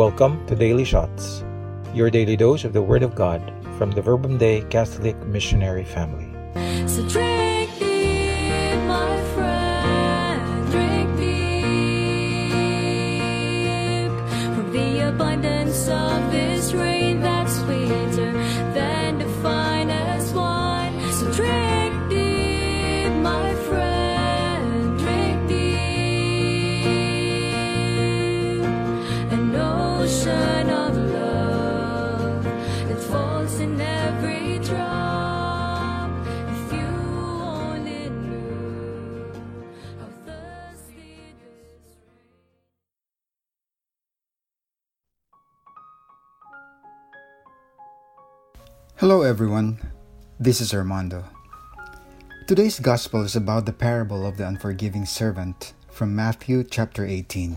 Welcome to Daily Shots, your daily dose of the Word of God from the Verbum Dei Catholic Missionary Family. So drink my friend, drink from the abundance of this rain Hello, everyone. This is Armando. Today's gospel is about the parable of the unforgiving servant from Matthew chapter 18.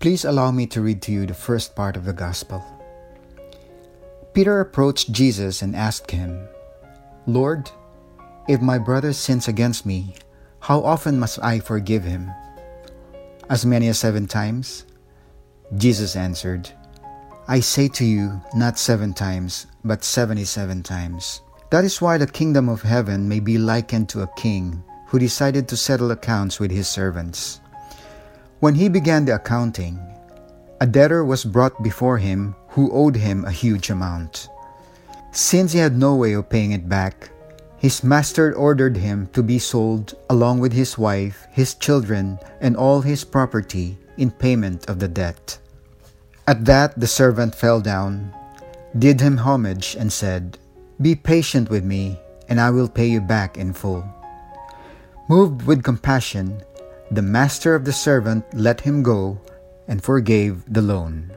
Please allow me to read to you the first part of the gospel. Peter approached Jesus and asked him, Lord, if my brother sins against me, how often must I forgive him? As many as seven times? Jesus answered, I say to you, not seven times, but seventy seven times. That is why the kingdom of heaven may be likened to a king who decided to settle accounts with his servants. When he began the accounting, a debtor was brought before him who owed him a huge amount. Since he had no way of paying it back, his master ordered him to be sold along with his wife, his children, and all his property in payment of the debt. At that the servant fell down, did him homage, and said, Be patient with me, and I will pay you back in full. Moved with compassion, the master of the servant let him go and forgave the loan.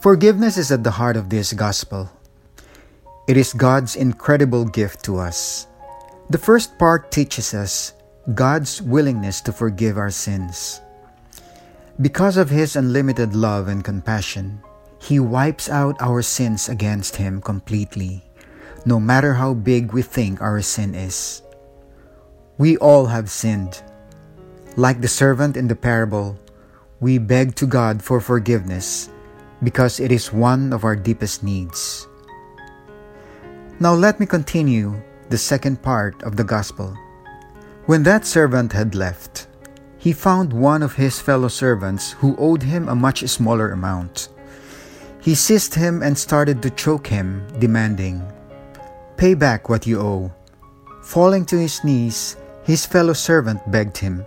Forgiveness is at the heart of this gospel. It is God's incredible gift to us. The first part teaches us God's willingness to forgive our sins. Because of His unlimited love and compassion, He wipes out our sins against Him completely, no matter how big we think our sin is. We all have sinned. Like the servant in the parable, we beg to God for forgiveness because it is one of our deepest needs. Now let me continue the second part of the gospel. When that servant had left, he found one of his fellow servants who owed him a much smaller amount. He seized him and started to choke him, demanding, Pay back what you owe. Falling to his knees, his fellow servant begged him,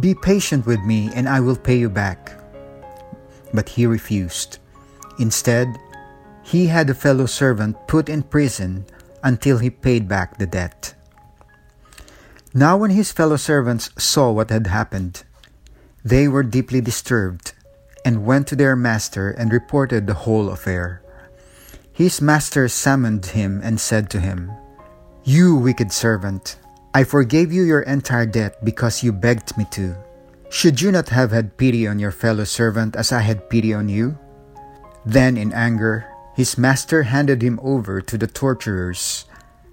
Be patient with me and I will pay you back. But he refused. Instead, he had the fellow servant put in prison until he paid back the debt. Now, when his fellow servants saw what had happened, they were deeply disturbed and went to their master and reported the whole affair. His master summoned him and said to him, You wicked servant, I forgave you your entire debt because you begged me to. Should you not have had pity on your fellow servant as I had pity on you? Then, in anger, his master handed him over to the torturers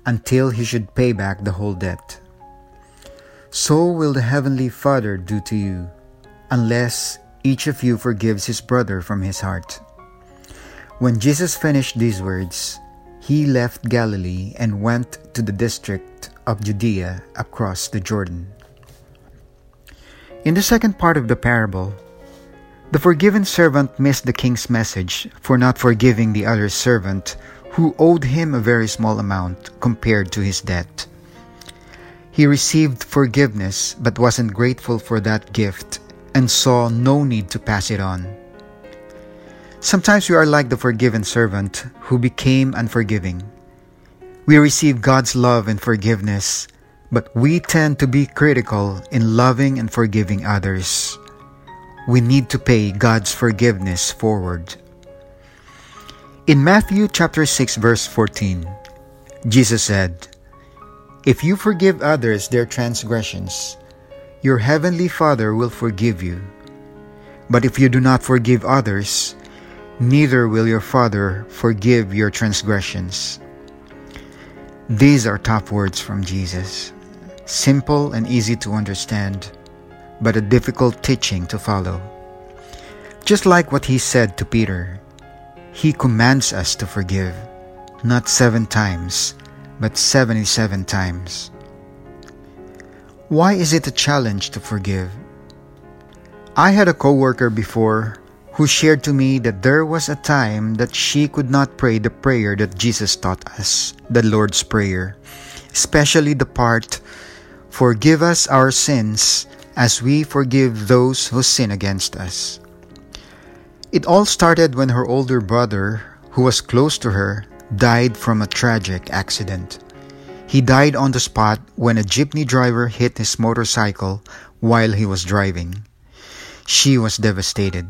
until he should pay back the whole debt. So will the Heavenly Father do to you, unless each of you forgives his brother from his heart. When Jesus finished these words, he left Galilee and went to the district of Judea across the Jordan. In the second part of the parable, the forgiven servant missed the king's message for not forgiving the other servant who owed him a very small amount compared to his debt. He received forgiveness but wasn't grateful for that gift and saw no need to pass it on. Sometimes we are like the forgiven servant who became unforgiving. We receive God's love and forgiveness, but we tend to be critical in loving and forgiving others. We need to pay God's forgiveness forward. In Matthew chapter 6 verse 14, Jesus said, If you forgive others their transgressions, your heavenly Father will forgive you. But if you do not forgive others, neither will your Father forgive your transgressions. These are tough words from Jesus, simple and easy to understand, but a difficult teaching to follow. Just like what he said to Peter, he commands us to forgive, not seven times, but 77 times. Why is it a challenge to forgive? I had a coworker before who shared to me that there was a time that she could not pray the prayer that Jesus taught us, the Lord's Prayer, especially the part, Forgive us our sins as we forgive those who sin against us. It all started when her older brother, who was close to her, died from a tragic accident. He died on the spot when a jeepney driver hit his motorcycle while he was driving. She was devastated.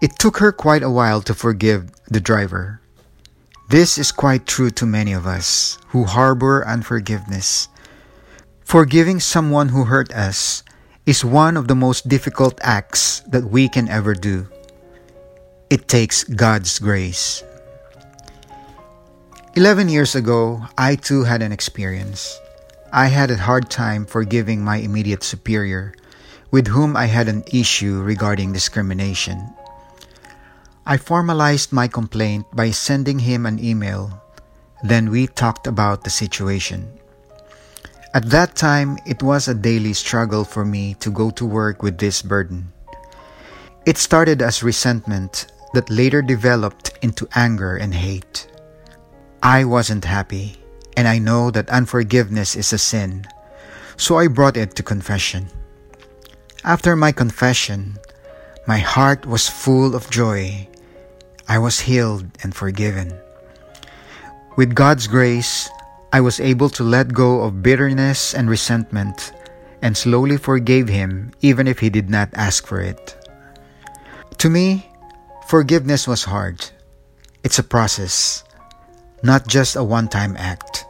It took her quite a while to forgive the driver. This is quite true to many of us who harbor unforgiveness. Forgiving someone who hurt us is one of the most difficult acts that we can ever do. It takes God's grace. 11 years ago, I too had an experience. I had a hard time forgiving my immediate superior, with whom I had an issue regarding discrimination. I formalized my complaint by sending him an email. Then we talked about the situation. At that time, it was a daily struggle for me to go to work with this burden. It started as resentment that later developed into anger and hate. I wasn't happy, and I know that unforgiveness is a sin, so I brought it to confession. After my confession, my heart was full of joy. I was healed and forgiven. With God's grace, I was able to let go of bitterness and resentment and slowly forgave him even if he did not ask for it. To me, forgiveness was hard. It's a process not just a one time act.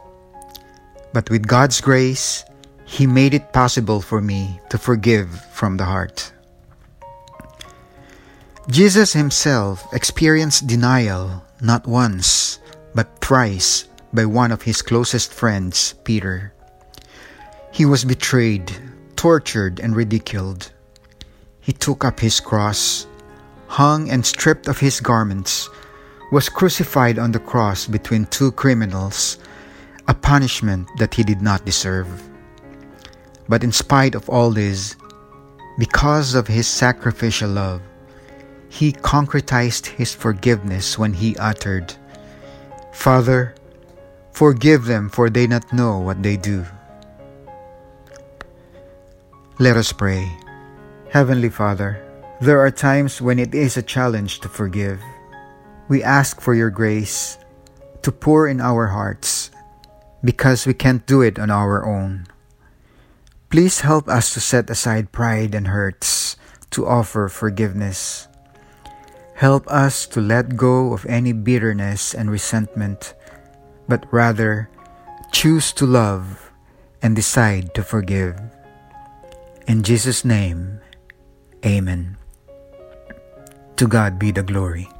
But with God's grace, He made it possible for me to forgive from the heart. Jesus Himself experienced denial not once, but thrice by one of His closest friends, Peter. He was betrayed, tortured, and ridiculed. He took up his cross, hung and stripped of his garments, was crucified on the cross between two criminals, a punishment that he did not deserve. But in spite of all this, because of his sacrificial love, he concretized his forgiveness when he uttered, Father, forgive them for they not know what they do. Let us pray. Heavenly Father, there are times when it is a challenge to forgive. We ask for your grace to pour in our hearts because we can't do it on our own. Please help us to set aside pride and hurts to offer forgiveness. Help us to let go of any bitterness and resentment, but rather choose to love and decide to forgive. In Jesus' name, Amen. To God be the glory.